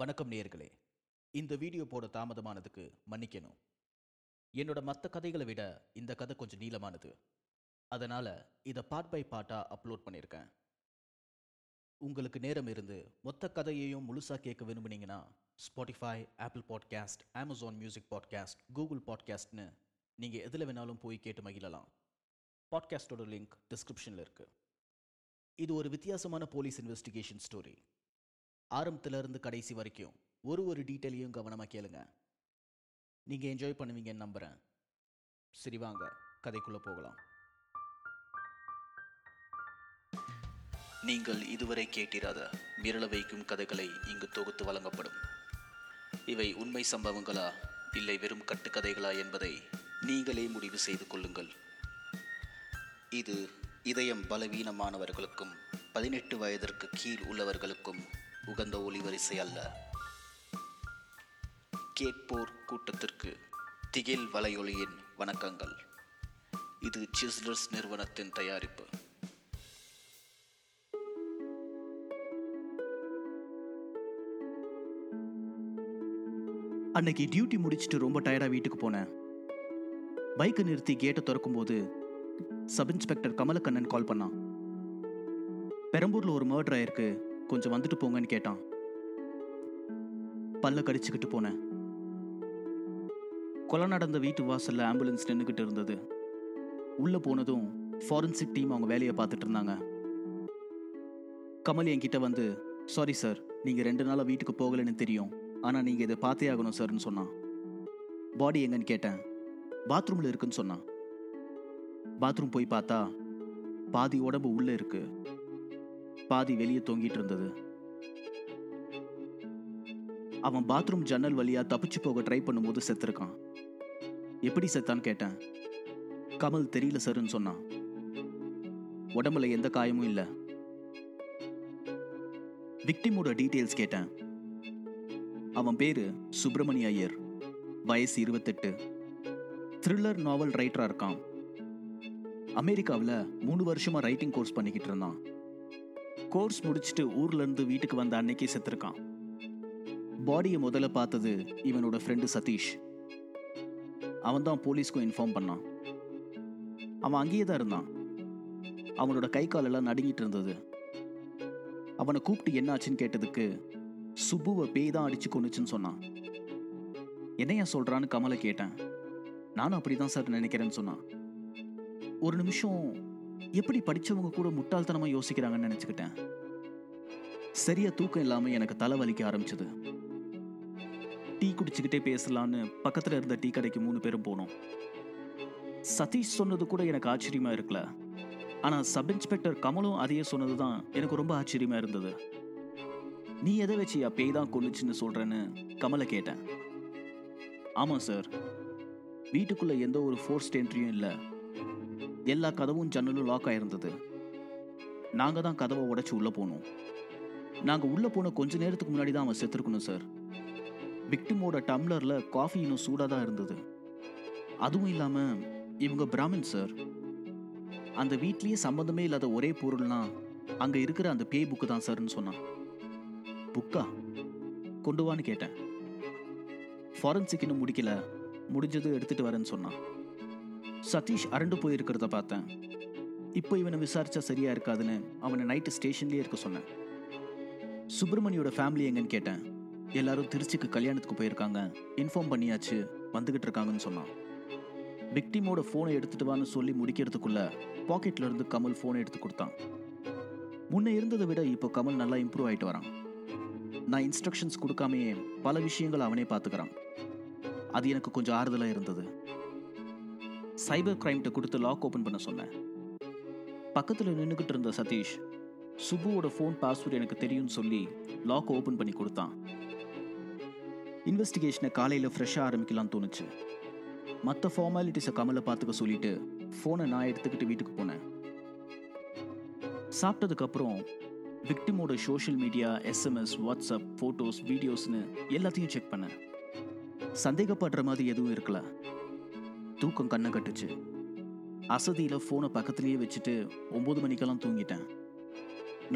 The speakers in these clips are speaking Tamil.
வணக்கம் நேர்களே இந்த வீடியோ போட தாமதமானதுக்கு மன்னிக்கணும். என்னோட மற்ற கதைகளை விட இந்த கதை கொஞ்சம் நீளமானது. அதனால் இதை பார்ட் பை பார்ட்டாக அப்லோட் பண்ணியிருக்கேன் உங்களுக்கு நேரம் இருந்து மொத்த கதையையும் முழுசாக கேட்க விரும்புனீங்கன்னா Spotify Apple podcast Amazon music podcast Google பாட்காஸ்ட்னு நீங்கள் எதில் வேணாலும் போய் கேட்டு மகிழலாம். பாட்காஸ்டோட லிங்க் டிஸ்கிரிப்ஷனில் இருக்குது இது ஒரு வித்தியாசமான போலீஸ் இன்வெஸ்டிகேஷன் ஸ்டோரி ஆரம்பத்துல இருந்து கடைசி வரைக்கும் ஒரு ஒரு டீட்டெயிலையும் கவனமாக கேளுங்க. நீங்கள் என்ஜாய் பண்ணுவீங்கன்னு நம்புகிறேன் சரி வாங்க கதைக்குள்ளே போகலாம். நீங்கள் இதுவரை கேட்டிராத மிரள வைக்கும் கதைகளை இங்கு தொகுத்து வழங்கப்படும். இவை உண்மை சம்பவங்களா இல்லை வெறும் கட்டுக்கதைகளா என்பதை நீங்களே முடிவு செய்து கொள்ளுங்கள். இது இதயம் பலவீனமானவர்களுக்கும் பதினெட்டு வயதிற்கு கீழ் உள்ளவர்களுக்கும் உகந்த ஒளிவரிசை அல்ல. கேட்போர் கூட்டத்திற்கு திகில் வலையொலியின் வணக்கங்கள். இது சிஸ்லர்ஸ் நிறுவனத்தின் தயாரிப்பு. அன்னைக்கு டியூட்டி முடிச்சுட்டு ரொம்ப டயர்டாக வீட்டுக்கு போனேன். பைக்கை நிறுத்தி கேட்டை திறக்கும்போது சப் இன்ஸ்பெக்டர் கமலக்கண்ணன் கால் பண்ணான். பெரம்பூர்ல ஒரு மர்டர் ஆயிருக்கு. கொஞ்சம் வந்துட்டு போங்கன்னு கேட்டான். பல்ல கடிச்சுக்கிட்டு போனேன். கொலை நடந்த வீட்டு வாசல்ல ஆம்புலன்ஸ் நின்றுக்கிட்டு இருந்தது. உள்ளே போனதும் ஃபாரன்சிக் டீம் அவங்க வேலையை பார்த்துட்டு இருந்தாங்க. கமல் என்கிட்ட வந்து சாரி சார் நீங்க ரெண்டு நாளா வீட்டுக்கு போகலைன்னு தெரியும். ஆனா நீங்க இதை பார்த்தே ஆகணும் சார்னு சொன்னான். பாடி எங்கன்னு கேட்டேன். பாத்ரூமில் இருக்குன்னு சொன்னான். பாத்ரூம் போய் பார்த்தா பாதி உடம்பு உள்ளே இருக்கு. பாதி வெளியே தொங்கிட்டு இருந்தது. அவன் பாத்ரூம் ஜன்னல் வழியா தப்பிச்சு போக ட்ரை பண்ணும்போது செத்துருக்கான். எப்படி செத்தான்னு கேட்டேன். கமல் தெரியல சார்னு சொன்னான். உடம்புல எந்த காயமும் இல்லை. விக்டிமோட டீட்டெயில்ஸ் கேட்டேன். அவன் பேரு சுப்பிரமணிய ஐயர். வயசு இருபத்தெட்டு. த்ரில்லர் நாவல் ரைட்டரா இருக்கான். அமெரிக்காவில் மூணு வருஷமா ரைட்டிங் கோர்ஸ் பண்ணிக்கிட்டு இருந்தான். கோர்ஸ் முடிச்சுட்டு ஊர்லேருந்து வீட்டுக்கு வந்த அன்னைக்கே செத்துருக்கான். பாடியை முதல்ல பார்த்தது இவனோட ஃப்ரெண்டு சதீஷ். அவன் தான் போலீஸ்க்கும் இன்ஃபார்ம் பண்ணான். அவன் அங்கேயே தான் இருந்தான். அவனோட கை காலெல்லாம் நடுங்கிட்டு இருந்தது. அவனை கூப்பிட்டு என்ன ஆச்சுன்னு கேட்டதுக்கு சுப்புவை பேய் தான் அடிச்சு கொண்டுச்சுன்னு சொன்னான். என்னையா சொல்கிறான்னு கமலை கேட்டேன். நானும் அப்படி தான் சார் நினைக்கிறேன்னு சொன்னான். ஒரு நிமிஷம் எப்படி படிச்சவங்க கூட முட்டாள்தனமாக யோசிக்கிறாங்கன்னு நினச்சிக்கிட்டேன். சரியா தூக்கம் இல்லாமல் எனக்கு தலை வலிக்க ஆரம்பிச்சது. டீ குடிச்சுக்கிட்டே பேசலான்னு பக்கத்தில் இருந்த டீ கடைக்கு மூணு பேரும் போனோம். சதீஷ் சொன்னது கூட எனக்கு ஆச்சரியமாக இருக்கல. ஆனால் சப் இன்ஸ்பெக்டர் கமலும் அதையே சொன்னது தான் எனக்கு ரொம்ப ஆச்சரியமாக இருந்தது. நீ எதை வச்சியா பேய் தான் கொண்டுச்சுன்னு சொல்கிறேன்னு கமலை கேட்டேன். ஆமாம் சார். வீட்டுக்குள்ளே எந்த ஒரு ஃபோர்ஸ்ட் என்ட்ரியும் இல்லை. எல்லா கதவும் ஜன்னலும் லாக் ஆயிருந்தது. நாங்க தான் கதவை உடைச்சு உள்ள போனோம். நாங்க உள்ள போன கொஞ்ச நேரத்துக்கு முன்னாடி தான் அவன் செத்துருக்கணும் சார் விக்டிமோட டம்ளர்ல காஃபி இன்னும் சூடா தான் இருந்தது. அதுவும் இல்லாம இவங்க பிராமின் சார் அந்த வீட்லயே சம்மந்தமே இல்லாத ஒரே பொருள்னா அங்க இருக்கிற அந்த பேய் புக்கு தான் சார்னு சொன்னான். புக்கா கொண்டு வான்னு கேட்டேன். ஃபாரன்சிக் இன்னும் முடிக்கல. முடிஞ்சது எடுத்துட்டு வரேன்னு சொன்னான். சதீஷ் அரண்டு போயிருக்கிறத பார்த்தேன். இப்போ இவனை விசாரிச்சா சரியா இருக்காதுன்னு அவனை நைட்டு ஸ்டேஷன்லேயே இருக்க சொன்னேன். சுப்பிரமணியோட ஃபேமிலி எங்கன்னு கேட்டேன். எல்லாரும் திருச்சிக்கு கல்யாணத்துக்கு போயிருக்காங்க. இன்ஃபார்ம் பண்ணியாச்சு வந்துகிட்டு இருக்காங்கன்னு சொன்னான். விக்டிமோட ஃபோனை எடுத்துட்டு வான்னு சொல்லி முடிக்கிறதுக்குள்ள பாக்கெட்ல இருந்து கமல் ஃபோனை எடுத்து கொடுத்தான். முன்ன இருந்ததை விட இப்போ கமல் நல்லா இம்ப்ரூவ் ஆயிட்டு வரான். நான் இன்ஸ்ட்ரக்ஷன்ஸ் கொடுக்காமையே பல விஷயங்கள் அவனே பார்த்துக்கிறான். அது எனக்கு கொஞ்சம் ஆறுதலாக இருந்தது. சைபர் கிரைம்கிட்ட கொடுத்து லாக் ஓப்பன் பண்ண சொன்னேன். பக்கத்தில் நின்றுக்கிட்டு இருந்த சதீஷ் சுப்புவோட ஃபோன் பாஸ்வேர்டு எனக்கு தெரியும்னு சொல்லி லாக் ஓப்பன் பண்ணி கொடுத்தான். இன்வெஸ்டிகேஷனை காலையில் ஃப்ரெஷ்ஷாக ஆரம்பிக்கலாம்னு தோணுச்சு. மற்ற ஃபார்மாலிட்டிஸை கமலை பார்த்துக்க சொல்லிட்டு ஃபோனை நான் எடுத்துக்கிட்டு வீட்டுக்கு போனேன். சாப்பிட்டதுக்கப்புறம் விக்டிமோட social media SMS WhatsApp photos வீடியோஸ்னு எல்லாத்தையும் செக் பண்ணேன். சந்தேகப்படுற மாதிரி எதுவும் இருக்கல. தூக்கம் கண்ணை கட்டுச்சு. அசதியில் ஃபோனை பக்கத்துலேயே வச்சுட்டு ஒம்பது மணிக்கெல்லாம் தூங்கிட்டேன்.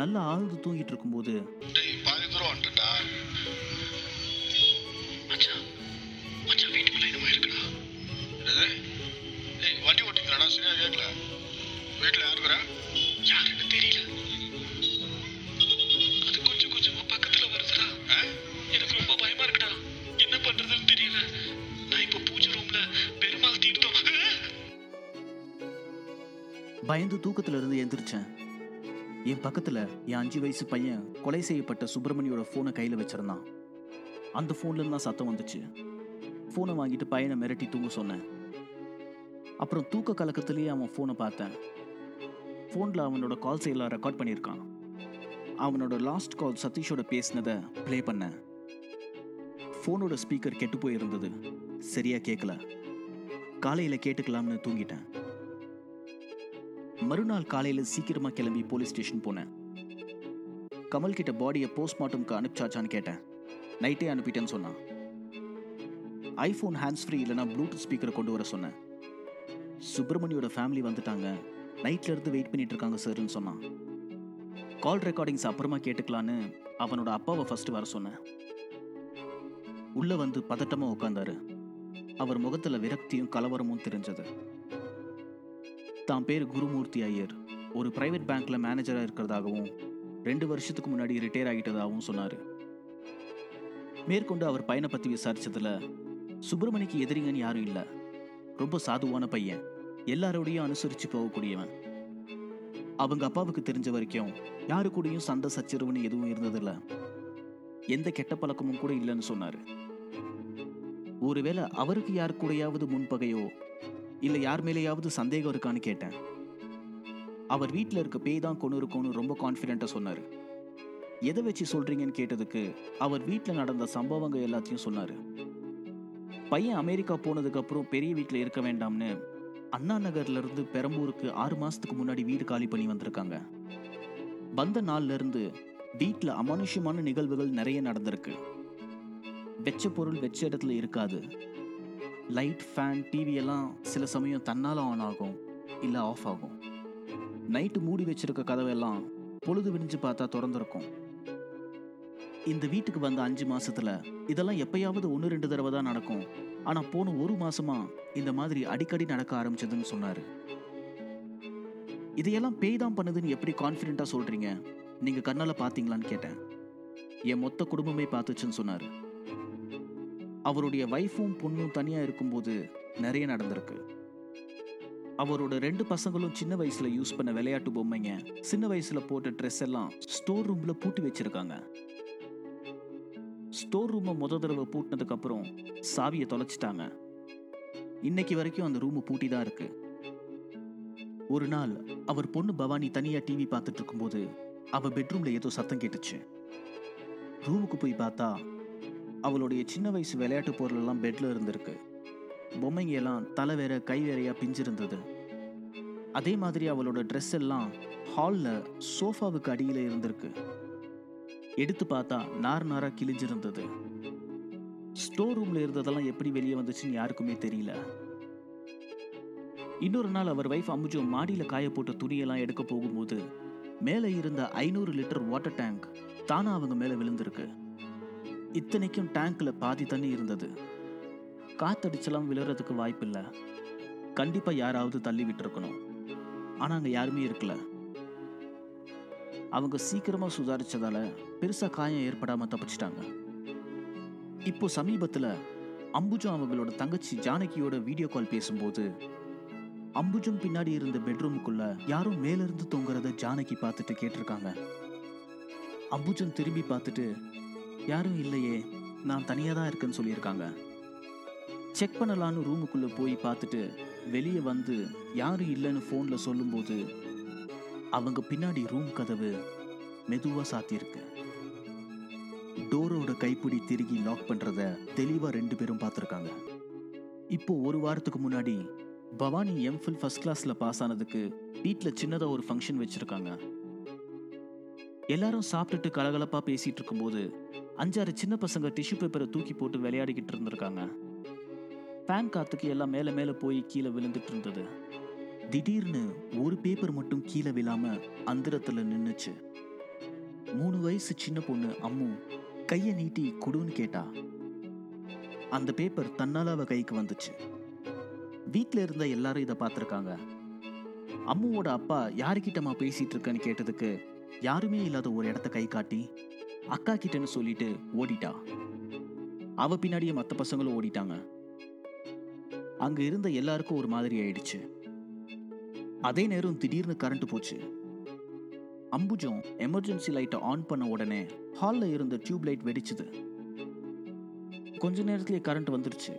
நல்லா ஆழ்ந்து தூங்கிட்டு இருக்கும்போது பாதி தூரம் வந்துட்டா? பயந்து தூக்கத்துல இருந்து எந்திரிச்சேன். என் பக்கத்துல என் அஞ்சு வயசு பையன் கொலை செய்யப்பட்ட சுப்பிரமணியோட ஃபோனை கையில வச்சிருந்தான். அந்த ஃபோன்லருந்து தான் சத்தம் வந்துச்சு. ஃபோனை வாங்கிட்டு பையனை மிரட்டி தூங்க சொன்னேன். அப்புறம் தூக்க கலக்கத்திலேயே அவன் ஃபோனை பார்த்தேன். ஃபோனில் அவனோட கால்ஸ் எல்லாம் ரெக்கார்ட் பண்ணியிருக்கான். அவனோட லாஸ்ட் கால் சதீஷோட பேசினதை ப்ளே பண்ணேன். ஃபோனோட ஸ்பீக்கர் கெட்டு போயிருந்தது. சரியா கேட்கல காலையில் கேட்டுக்கலாம்னு தூங்கிட்டேன். மறுநாள் காலையில் சீக்கிரமா கிளம்பி போலீஸ் ஸ்டேஷன் போனேன். கமல் கிட்ட பாடியை போஸ்ட்மார்ட்டம்க்கு அனுப்பிச்சாச்சான்னு கேட்டேன். நைட்டே அனுப்பிட்டேன்னு சொன்னான். ஐஃபோன் ஹேண்ட்ஸ் ஃப்ரீ இல்லைனா ப்ளூடூத் ஸ்பீக்கரை கொண்டு வர சொன்னேன். சுப்பிரமணியோட ஃபேமிலி வந்துட்டாங்க. நைட்ல இருந்து வெயிட் பண்ணிட்டு இருக்காங்க சார்னு சொன்னான். கால் ரெக்கார்டிங்ஸ் அப்புறமா கேட்டுக்கலான்னு அவனோட அப்பாவை ஃபர்ஸ்ட் வர சொன்னேன். உள்ள வந்து பதட்டமா உட்காந்தாரு அவர் முகத்துல விரக்தியும் கலவரமும் தெரிஞ்சது. தான் பேர் குருமூர்த்தி ஐயர். ஒரு பிரைவேட் பேங்க்ல மேனேஜராக இருக்கிறதாகவும் ரெண்டு வருஷத்துக்கு முன்னாடி ரிட்டையர் ஆகிட்டதாகவும் சொன்னார். மேற்கொண்டு அவர் பையனை பற்றி விசாரித்ததில் சுப்பிரமணிக்கு எதிரிங்கன்னு யாரும் இல்லை. ரொம்ப சாதுவான பையன். எல்லாரோடையும் அனுசரித்து போகக்கூடியவன். அவங்க அப்பாவுக்கு தெரிஞ்ச வரைக்கும் யாரு கூடயும் சண்டை சச்சரவுன்னு எதுவும் இருந்ததில்ல. எந்த கெட்ட பழக்கமும் கூட இல்லைன்னு சொன்னார். ஒருவேளை அவருக்கு யார் கூடயாவது முன்பகையோ இல்லை யார் மேலேயாவது சந்தேகம் இருக்கான்னு கேட்டேன். அவர் வீட்டில் இருக்க பேய் தான் கொண்டு இருக்கும்னு ரொம்ப கான்ஃபிடென்ட்டாக சொன்னார். எதை வச்சு சொல்றீங்கன்னு கேட்டதுக்கு அவர் வீட்டில் நடந்த சம்பவங்கள் எல்லாத்தையும் சொன்னார். பையன் அமெரிக்கா போனதுக்கப்புறம் பெரிய வீட்டில் இருக்க வேண்டாம்னு அண்ணா நகர்ல இருந்து பெரம்பூருக்கு ஆறு மாசத்துக்கு முன்னாடி வீடு காலி பண்ணி வந்திருக்காங்க. வந்த நாள்ல இருந்து வீட்டில் அமானுஷ்யமான நிகழ்வுகள் நிறைய நடந்திருக்கு. வெச்ச பொருள் வெச்ச இடத்துல இருக்காது. லைட் ஃபேன் டிவி எல்லாம் சில சமயம் தன்னால் ஆன் ஆகும் இல்லை ஆஃப் ஆகும். நைட்டு மூடி வச்சிருக்க கதவெல்லாம் பொழுது விடிஞ்சு பார்த்தா திறந்துருக்கும். இந்த வீட்டுக்கு வந்த அஞ்சு மாசத்துல இதெல்லாம் எப்பயாவது ஒன்று ரெண்டு தடவை தான் நடக்கும். ஆனால் போன ஒரு மாசமா இந்த மாதிரி அடிக்கடி நடக்க ஆரம்பிச்சதுன்னு சொன்னார். இதையெல்லாம் பேய் தான் பண்ணுதுன்னு எப்படி கான்ஃபிடென்ட்டாக சொல்கிறீங்க நீங்கள் கண்ணால் பார்த்தீங்களான்னு கேட்டேன். என் மொத்த குடும்பமே பார்த்துச்சுன்னு சொன்னார். அவருடைய வைஃபும் பொண்ணும் தனியாக இருக்கும்போது நிறைய நடந்திருக்கு. அவரோட ரெண்டு பசங்களும் சின்ன வயசுல யூஸ் பண்ண விளையாட்டு பொம்மைங்க. சின்ன வயசுல போட்ட ட்ரெஸ் எல்லாம் ஸ்டோர் ரூம்ல பூட்டி வச்சிருக்காங்க. ஸ்டோர் ரூமை முத தடவை பூட்டினதுக்கு அப்புறம் சாவியை தொலைச்சிட்டாங்க. இன்னைக்கு வரைக்கும் அந்த ரூமு பூட்டி தான் இருக்கு. ஒரு நாள் அவர் பொண்ணு பவானி தனியா டிவி பார்த்துட்டு இருக்கும்போது அவ பெட்ரூம்ல ஏதோ சத்தம் கேட்டுச்சு. ரூமுக்கு போய் பார்த்தா அவளுடைய சின்ன வயசு விளையாட்டு பொருள் எல்லாம் பெட்ல இருந்திருக்கு. பொம்மைங்க எல்லாம் தலை வேற கை வேறையா பிஞ்சிருந்தது. அதே மாதிரி அவளோட ட்ரெஸ் எல்லாம் ஹாலில் சோஃபாவுக்கு அடியில் இருந்திருக்கு. எடுத்து பார்த்தா நார் நாரா கிழிஞ்சிருந்தது. ஸ்டோர் ரூம்ல இருந்ததெல்லாம் எப்படி வெளியே வந்துச்சுன்னு யாருக்குமே தெரியல. இன்னொரு நாள் அவர் வைஃப் அம்புஜோ மாடியில் காய போட்ட துணியெல்லாம் எடுக்க போகும்போது மேலே இருந்த ஐநூறு லிட்டர் வாட்டர் டேங்க் தானா அவங்க மேலே விழுந்திருக்கு. இத்தனைக்கும் டேங்க்ல பாதி தண்ணி இருந்தது. காத்தடிச்சலாம் விழுறதுக்கு வாய்ப்பில்லை. கண்டிப்பா யாராவது தள்ளி விட்டுருக்கணும். ஆனா அங்க யாருமே இருக்கல. அவங்க சீக்கிரமா சுதாரிச்சதால பெருசா காயம் ஏற்படாம தப்பிச்சிட்டாங்க. இப்போ சமீபத்துல அம்புஜம் அவங்களோட தங்கச்சி ஜானகியோட வீடியோ கால் பேசும்போது அம்புஜம் பின்னாடி இருந்த பெட்ரூமுக்குள்ள யாரும் மேல இருந்து தொங்குறத ஜானகி பார்த்துட்டு கேட்டிருக்காங்க. அம்புஜம் திரும்பி பார்த்துட்டு யாரும் இல்லையே நான் தனியா தான் இருக்கேன்னு சொல்லியிருக்காங்க. செக் பண்ணலான்னு ரூமுக்குள்ளே போய் பார்த்துட்டு வெளியே வந்து யாரும் இல்லைன்னு ஃபோன்ல சொல்லும்போது அவங்க பின்னாடி ரூம் கதவு மெதுவா சாத்தியிருக்கு. டோரோட கைப்பிடி திருகி லாக் பண்ணுறத தெளிவா ரெண்டு பேரும் பார்த்துருக்காங்க. இப்போ ஒரு வாரத்துக்கு முன்னாடி பவானி எம்ஃபில் ஃபர்ஸ்ட் கிளாஸ்ல பாஸ் ஆனதுக்கு வீட்டில் சின்னதாக ஒரு ஃபங்க்ஷன் வச்சிருக்காங்க. எல்லாரும் சாப்பிட்டுட்டு கலகலப்பா பேசிட்டு இருக்கும்போது அஞ்சாறு சின்ன பசங்க டிஷ்யூ பேப்பரை தூக்கி போட்டு விளையாடிக்கிட்டு இருந்திருக்காங்க. ஃபேன் காத்துக்கு எல்லாம் மேலே மேலே போய் கீழே விழுந்துட்டு இருந்தது. திடீர்னு ஒரு பேப்பர் மட்டும் கீழே விழாம அந்தரத்தில் நின்றுச்சு மூணு வயசு சின்ன பொண்ணு அம்மு கையை நீட்டி கொடுன்னு கேட்டா. அந்த பேப்பர் தன்னால அவ கைக்கு வந்துச்சு. வீட்டில் இருந்த எல்லாரும் இதை பார்த்துருக்காங்க. அம்முவோட அப்பா யாருக்கிட்டமா பேசிட்டு இருக்கேன்னு கேட்டதுக்கு யாருமே இல்லாத ஒரு இடத்த கை காட்டி அக்கா கிட்டன்னு சொல்லிட்டு ஓடிட்டா. அவ பின்னாடியே மற்ற பசங்களும் ஓடிட்டாங்க. அங்க இருந்த எல்லாருக்கும் ஒரு மாதிரி ஆயிடுச்சு. அதே நேரம் திடீர்னு கரண்ட் போச்சு. அம்புஜம் எமர்ஜென்சி லைட்டை ஆன் பண்ண உடனே ஹாலில் இருந்த டியூப் லைட் வெடிச்சுது. கொஞ்ச நேரத்திலே கரண்ட் வந்துருச்சு.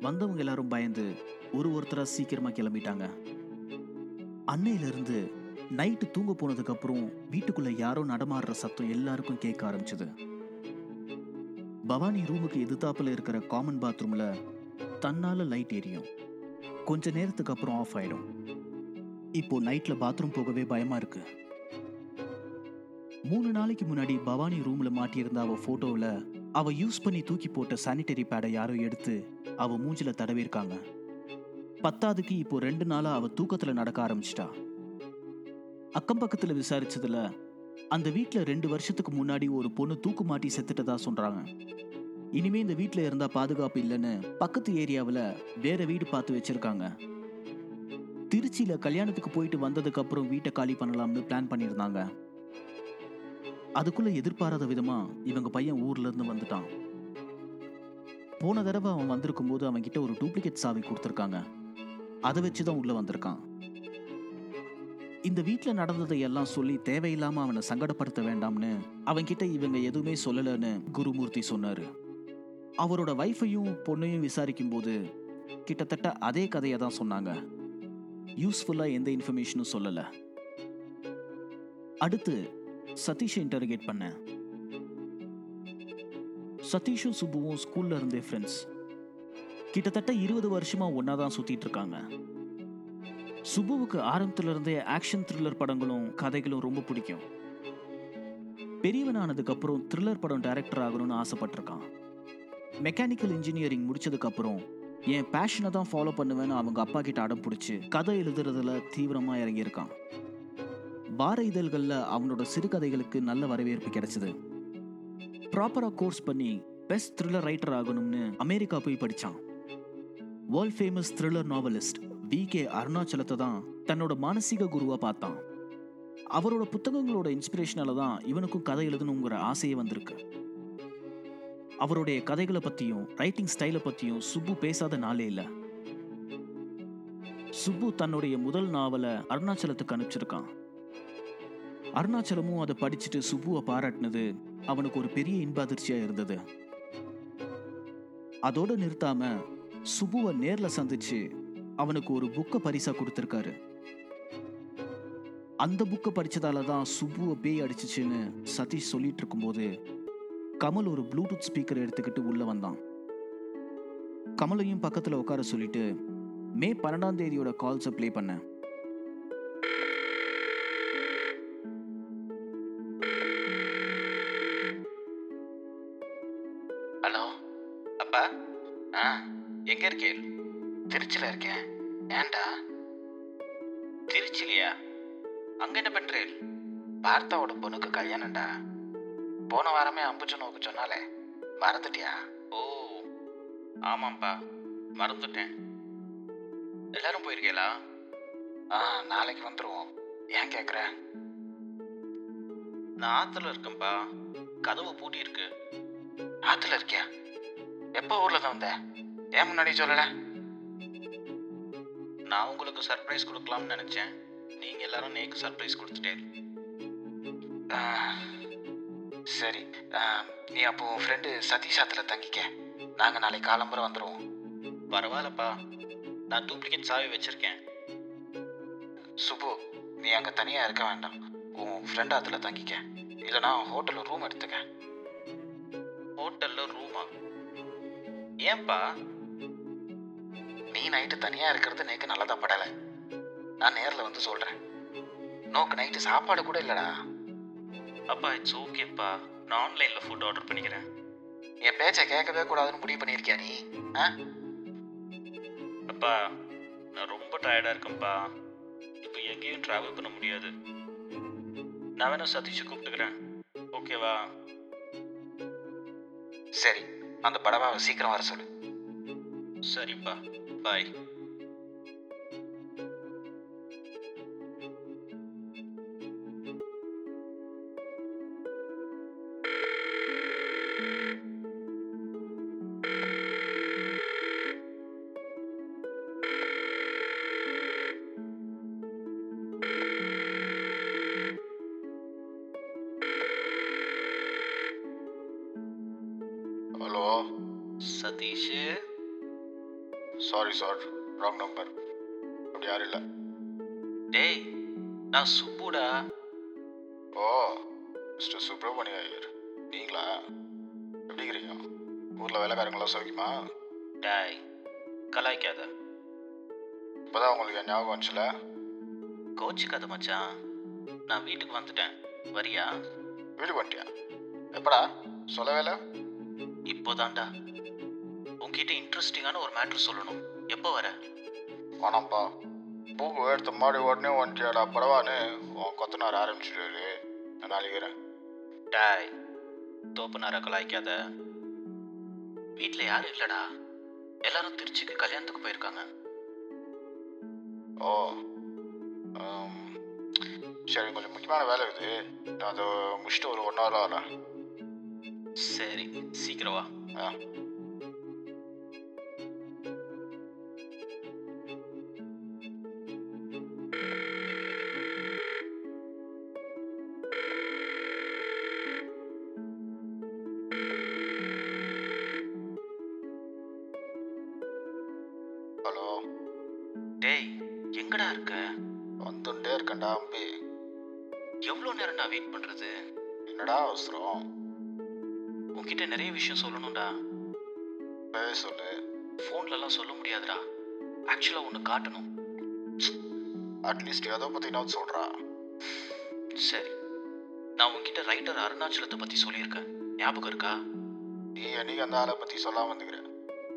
வந்தவங்க எல்லாரும் பயந்து ஒரு ஒருத்தராக சீக்கிரமாக கிளம்பிட்டாங்க. அன்னையிலிருந்து நைட்டு தூங்க போனதுக்கப்புறம் வீட்டுக்குள்ளே வீட்டுக்குள்ள யாரோ நடமாடுற சத்தம் எல்லாருக்கும் கேட்க ஆரம்பிச்சது. பவானி ரூமுக்கு எதிர்த்தாப்பில் இருக்கிற காமன் பாத்ரூமில் தன்னால் லைட் எரியும் கொஞ்ச நேரத்துக்கு அப்புறம் ஆஃப் ஆயிடும். இப்போ நைட்டில் பாத்ரூம் போகவே பயமாக இருக்கு. மூணு நாளைக்கு முன்னாடி பவானி ரூமில் மாட்டியிருந்த அவள் ஃபோட்டோவில் அவள் யூஸ் பண்ணி தூக்கி போட்ட சானிட்டரி பேடை யாரோ எடுத்து அவள் மூஞ்சில தடவிருக்காங்க பத்தாவதுக்கு இப்போ ரெண்டு நாளாக அவள் தூக்கத்தில் நடக்க ஆரம்பிச்சிட்டா. அக்கம் பக்கத்தில் விசாரிச்சதுல அந்த வீட்டில் ரெண்டு வருஷத்துக்கு முன்னாடி ஒரு பொண்ணு தூக்கு மாட்டி செத்துட்டதா சொல்றாங்க. இனிமே இந்த வீட்டில் இருந்தா பாதுகாப்பு இல்லைன்னு பக்கத்து ஏரியாவில் வேற வீடு பார்த்து வச்சிருக்காங்க. திருச்சியில கல்யாணத்துக்கு போயிட்டு வந்ததுக்கு அப்புறம் வீட்டை காலி பண்ணலாம்னு பிளான் பண்ணியிருந்தாங்க. அதுக்குள்ள எதிர்பாராத விதமா இவங்க பையன் ஊர்ல இருந்து வந்துட்டான். போன தடவை அவன் வந்திருக்கும் போது அவன் கிட்ட ஒரு டூப்ளிகேட் சாவி கொடுத்துருக்காங்க. அதை வச்சு தான் உள்ள வந்திருக்கான். இந்த வீட்டில் நடந்ததை எல்லாம் சொல்லி தேவையில்லாம அவனை சங்கடப்படுத்த வேண்டாம்னு அவன்கிட்ட இவங்க எதுவுமே சொல்லலன்னு குருமூர்த்தி சொன்னாரு. அவரோட வைஃபையும் பொண்ணையும் விசாரிக்கும் போது கிட்டத்தட்ட அதே கதையை தான் சொன்னாங்க. யூஸ்ஃபுல்லாக எந்த இன்ஃபர்மேஷனும் சொல்லல. அடுத்து சதீஷை இன்டர்கேட் பண்ணேன். சதீஷும் சுப்புவும் ஸ்கூல்ல இருந்தே ஃப்ரெண்ட்ஸ் கிட்டத்தட்ட இருபது வருஷமா ஒன்னா தான் சுத்திட்டு இருக்காங்க. சுபுவுக்கு ஆரம்பத்துல இருந்தே ஆக்ஷன் த்ரில்லர் படங்களும் கதைகளும் ரொம்ப பிடிக்கும். பெரியவனானதுக்கு அப்புறம் த்ரில்லர் படம் டைரக்டர் ஆகணும்னு ஆசைப்பட்டிருக்கான். மெக்கானிக்கல் இன்ஜினியரிங் முடிச்சதுக்கு அப்புறம் என் பேஷனை தான் ஃபாலோ பண்ணுவேன்னு அவங்க அப்பா கிட்ட அடம் பிடிச்சி கதை எழுதுறதுல தீவிரமா இறங்கியிருக்கான். வார இதழ்களில் அவனோட சிறுகதைகளுக்கு நல்ல வரவேற்பு கிடைச்சது. ப்ராப்பரா கோர்ஸ் பண்ணி பெஸ்ட் த்ரில்லர் ரைட்டர் ஆகணும்னு அமெரிக்கா போய் படிச்சான். World famous thriller novelist V K அருணாச்சலத்தை தான் தன்னோட மானசீக குருவாக பார்த்தான். அவரோட புத்தகங்களோட இன்ஸ்பிரேஷனால தான் இவனுக்கும் கதை எழுதணுங்கிற ஆசையே வந்திருக்கு. அவருடைய கதைகளை பற்றியும் ரைட்டிங் ஸ்டைலை பற்றியும் சுப்பு பேசாத நாளே இல்லை. சுப்பு தன்னுடைய முதல் நாவலை அருணாச்சலத்துக்கு அனுப்பிச்சிருக்கான். அருணாச்சலமும் அதை படிச்சுட்டு சுப்புவை பாராட்டினது அவனுக்கு ஒரு பெரிய இன்ப அதிர்ச்சியாக இருந்தது. அதோடு நிறுத்தாம சுப்புவை நேரில் சந்திச்சு அவனுக்கு ஒரு புக்கை பரிசா கொடுத்துருக்காரு. அந்த புக்கை படிச்சதால தான் சுப்புவை பேய் அடிச்சுச்சுன்னு சதீஷ் சொல்லிட்டு இருக்கும்போது கமல் ஒரு ப்ளூடூத் ஸ்பீக்கர் எடுத்துக்கிட்டு உள்ள வந்தான். கமலையும் பக்கத்துல உட்கார சொல்லிட்டு மே பன்னெண்டாம் தேதியோட கால்ஸை ப்ளே பண்ணேன் பார்த்தாவோட பொண்ணுக்கு கல்யாணம்டா. போன வாரமே அம்புச்சு நோக்கு சொன்னாலே மறந்துட்டியா? ஓ ஆமாம்ப்பா மறந்துட்டேன். எல்லாரும் போயிருக்கீங்களா? ஆ நாளைக்கு வந்துடுவோம் ஏன் கேட்குற நான் ஆற்றுல இருக்கேன்ப்பா கதவு பூட்டி இருக்கு. ஆற்றுல இருக்கியா? எப்போ ஊரில் தான் வந்த? ஏன் முன்னாடி சொல்லல? நான் உங்களுக்கு சர்ப்ரைஸ் கொடுக்கலாம்னு நினைச்சேன். நீங்கள் எல்லாரும் நேக்கு சர்ப்ரைஸ் கொடுத்துட்டேன் சரி. நீ அப்போ ஃப்ரெண்டு சதீஷ் ஆத்துல தங்கிக்க. நாங்க நாளைக்கு காலம்பரம் வந்துடுவோம் பரவாயில்லப்பா. நான் டூப்ளிகேட் சாவி வச்சிருக்கேன். சுப்பு நீ அங்க தனியா இருக்க வேண்டாம். உன் ஃப்ரெண்ட் ஆத்துல தங்கிக்க. இல்லைனா ஹோட்டல்ல ரூம் எடுத்துக்க. ஹோட்டல்ல ரூமா ஏன்பா? நீ நைட்டு தனியா இருக்கிறது நேக்கு நல்லதா படல. நான் நேர்ல வந்து சொல்றேன். நோக்கு நைட்டு சாப்பாடு கூட இல்லடா. அப்பா இட்ஸ் ஓகேப்பா நான் ஆன்லைன்ல ஃபுட் ஆர்டர் பண்ணிக்கிறேன். என் பேச்சை கேட்கவே கூடாதுன்னு முடிவு பண்ணியிருக்கியா நீ? ஆ? அப்பா நான் ரொம்ப டயர்டா இருக்கேன்ப்பா இப்போ எங்கேயும் டிராவல் பண்ண முடியாது. நான் வேணா சதீஷை கூப்பிட்டுக்கிறேன். ஓகேவா சரி அந்த படவாவை சீக்கிரம் வர சொல்லு. சரிப்பா. பாய் கோச்சுக்காத மச்சான். நான் வீட்டுக்கு வந்துட்டேன். வரியா? வீட்டுக்கு வந்துட்டியா? எப்படா? சொல்லவே இல்லை இப்போதான்டா. உன்கிட்ட இன்ட்ரெஸ்டிங்கான ஒரு மேட்ரு சொல்லணும். எப்போ வர? வேணாம்ப்பா பூக்கு எடுத்த மாடி உடனே வந்துட்டியாடா பரவான்னு உன் கொத்தனார் ஆரம்பிச்சிட்டாரு. நான் நாளைக்கிறேன் டாய் தோப்புனார கலாய்க்காத. வீட்டில் யாரும் இல்லைடா. எல்லாரும் திருச்சிக்கு கல்யாணத்துக்கு போயிருக்காங்க. ஓ சரி கொஞ்சம் முக்கியமான வேலை இருக்குது நான் அதை முடிச்சுட்டு ஒரு ஒன் ஹவரில் வரேன் சரி சீக்கிரம் வா ஆ என்னடா அவசரம்? உன்கிட்ட நிறைய விஷயம் சொல்லணும்டா. சொல்லு. ஃபோன்லலாம் சொல்ல முடியாதுடா. ஆக்சுவலாக ஒன்று காட்டணும். அட்லீஸ்ட் எதை பற்றி நான் சொல்கிறா சரி. நான் உன்கிட்ட ரைட்டர் அருணாச்சலத்தை பற்றி சொல்லியிருக்கேன். ஞாபகம் இருக்கா? நீ என்னைக்கு அந்த ஆளை பற்றி சொல்லாமல் வந்துக்கிறேன்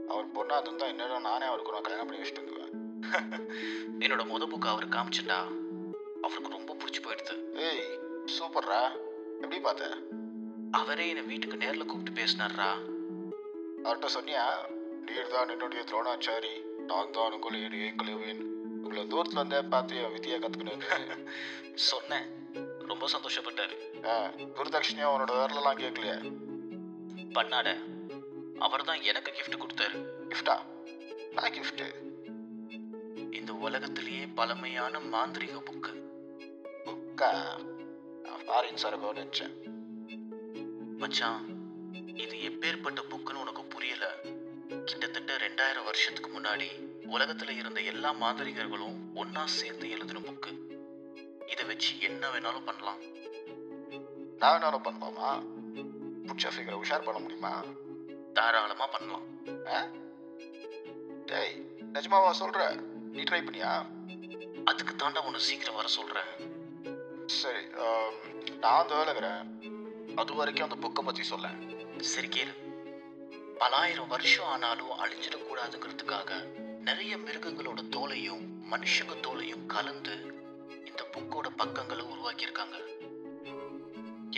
அவர் பொண்ணா இருந்தா என்னடா நானே அவருக்கு நான் கல்யாணம் பண்ணி வச்சுட்டு வந்துவேன் என்னோட முத புக்கு அவர் காமிச்சிட்டா அவருக்கு ரொம்ப பிடிச்சி போயிடுது. ஏய் சூப்பர்ரா. எப்படி பார்த்த? அவரே என்னை வீட்டுக்கு நேரில் கூப்பிட்டு பேசினார்ரா. அவர்கிட்ட சொன்னியா? நீர் தான் என்னுடைய துரோணாச்சாரி நான் தான் உங்களுடைய ஏங்கலுவேன் உங்களை தூரத்துல இருந்தே பார்த்து என் வித்தியை கற்றுக்கணும் சொன்னேன். ரொம்ப சந்தோஷப்பட்டாரு. ஆ குருதட்சணையா உன்னோட விரலெல்லாம் கேட்கலையே? பண்ணாட அவர் தான் எனக்கு gift கொடுத்தாரு. கிஃப்டா நான் கிஃப்ட்டு இந்த உலகத்திலேயே பழமையான மாந்திரிக புக்கு. புக்கா? ஃபாரின் சரகோ நினச்சேன். மச்சான் இது எப்பேற்பட்ட புக்குன்னு உனக்கு புரியல? கிட்டத்தட்ட ரெண்டாயிரம் வருஷத்துக்கு முன்னாடி உலகத்துல இருந்த எல்லா மாந்திரிகர்களும் ஒன்னா சேர்ந்து எழுதின புக்கு. இதை வச்சு என்ன வேணாலும் பண்ணலாம். நான் வேணாலும் பண்ணலாமா? புட்ச ஃபிகரை உஷார் பண்ண முடியுமா? தாராளமா பண்ணலாம். டேய் நிஜமாவா சொல்ற? நீ ட்ரை பண்ணியா? அதுக்கு தாண்டா உன்னை சீக்கிரம் வர சொல்றேன். சரி நான் தேலகிறேன் அது வரைக்கும் அந்த புக்கை பற்றி சொல்ல சரி கேளு. பலாயிரம் வருஷம் ஆனாலும் அழிஞ்சிடக்கூடாதுங்கிறதுக்காக நிறைய மிருகங்களோட தோலையும் மனுஷங்க தோலையும் கலந்து இந்த புக்கோட பக்கங்களை உருவாக்கியிருக்காங்க.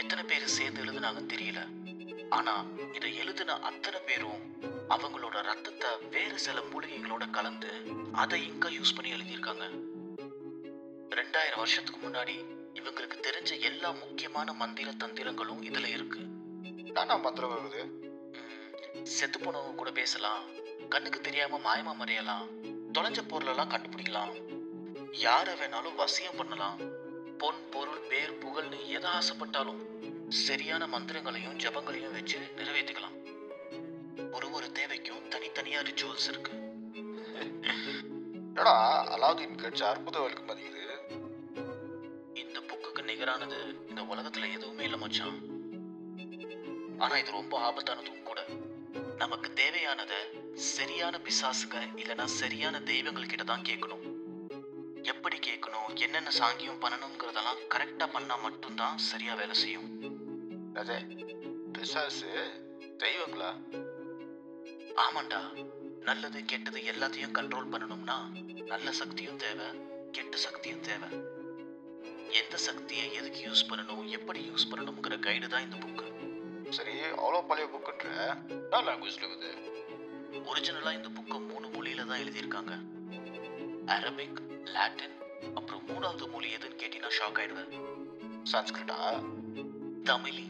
எத்தனை பேர் சேர்ந்து எழுதுனாங்கன்னு தெரியல. ஆனா இதை எழுதின அத்தனை பேரும் அவங்களோட ரத்தத்தை வேறு சில மூலிகைகளோட கலந்து அதை இங்க யூஸ் பண்ணி எழுதியிருக்காங்க. ரெண்டாயிரம் வருஷத்துக்கு முன்னாடி இவங்களுக்கு தெரிஞ்ச எல்லா முக்கியமான மந்திர தந்திரங்களும் இதுல இருக்கு. நான் மந்திரம் செத்து போனவங்க கூட பேசலாம். கண்ணுக்கு தெரியாம மாயமா மறையலாம். தொலைஞ்ச பொருளெல்லாம் கண்டுபிடிக்கலாம். யாரை வேணாலும் வசியம் பண்ணலாம். பொன் பொருள் பேர் புகழ்னு எதை ஆசைப்பட்டாலும் சரியான மந்திரங்களையும் ஜபங்களையும் வச்சு நிறைவேற்றிக்கலாம். ஒரு ஒரு தேவைக்கும் தனித்தனியா ரிச்சுவல்ஸ் இருக்கு. என்னடா அலாவுதீன் கட்சி அற்புத இந்த புக்குக்கு நிகரானது இந்த உலகத்துல எதுவுமே இல்லை மச்சான். ஆனா இது ரொம்ப ஆபத்தானதும் கூட. நமக்கு தேவையானத சரியான பிசாசுக இல்லனா சரியான தெய்வங்கள் கிட்ட தான் கேட்கணும். எப்படி கேட்கணும் என்னென்ன சாங்கியம் பண்ணணுங்கிறதெல்லாம் கரெக்டா பண்ணா மட்டும்தான் சரியா வேலை செய்யும். அதே பிசாசு தெய்வங்களா? ஆமாண்டா. நல்லது கெட்டது எல்லாத்தையும் கண்ட்ரோல் பண்ணணும்னா நல்ல சக்தியும் தேவை கெட்ட சக்தியும் தேவை. எந்த சக்தியை எதுக்கு யூஸ் பண்ணணும் எப்படி யூஸ் பண்ணணுங்கிற கைடு தான் இந்த புக்கு சரி அவ்வளோ பழைய புக்குன்ற என்ன லாங்குவேஜில் இருக்குது? ஒரிஜினலாக இந்த புக்கை மூணு மொழியில தான் எழுதியிருக்காங்க. அரபிக் லாட்டின் அப்புறம் மூணாவது மொழி எதுன்னு கேட்டீங்கன்னா ஷாக் ஆயிடுவேன். சான்ஸ்கிரிட்டா தமிழி.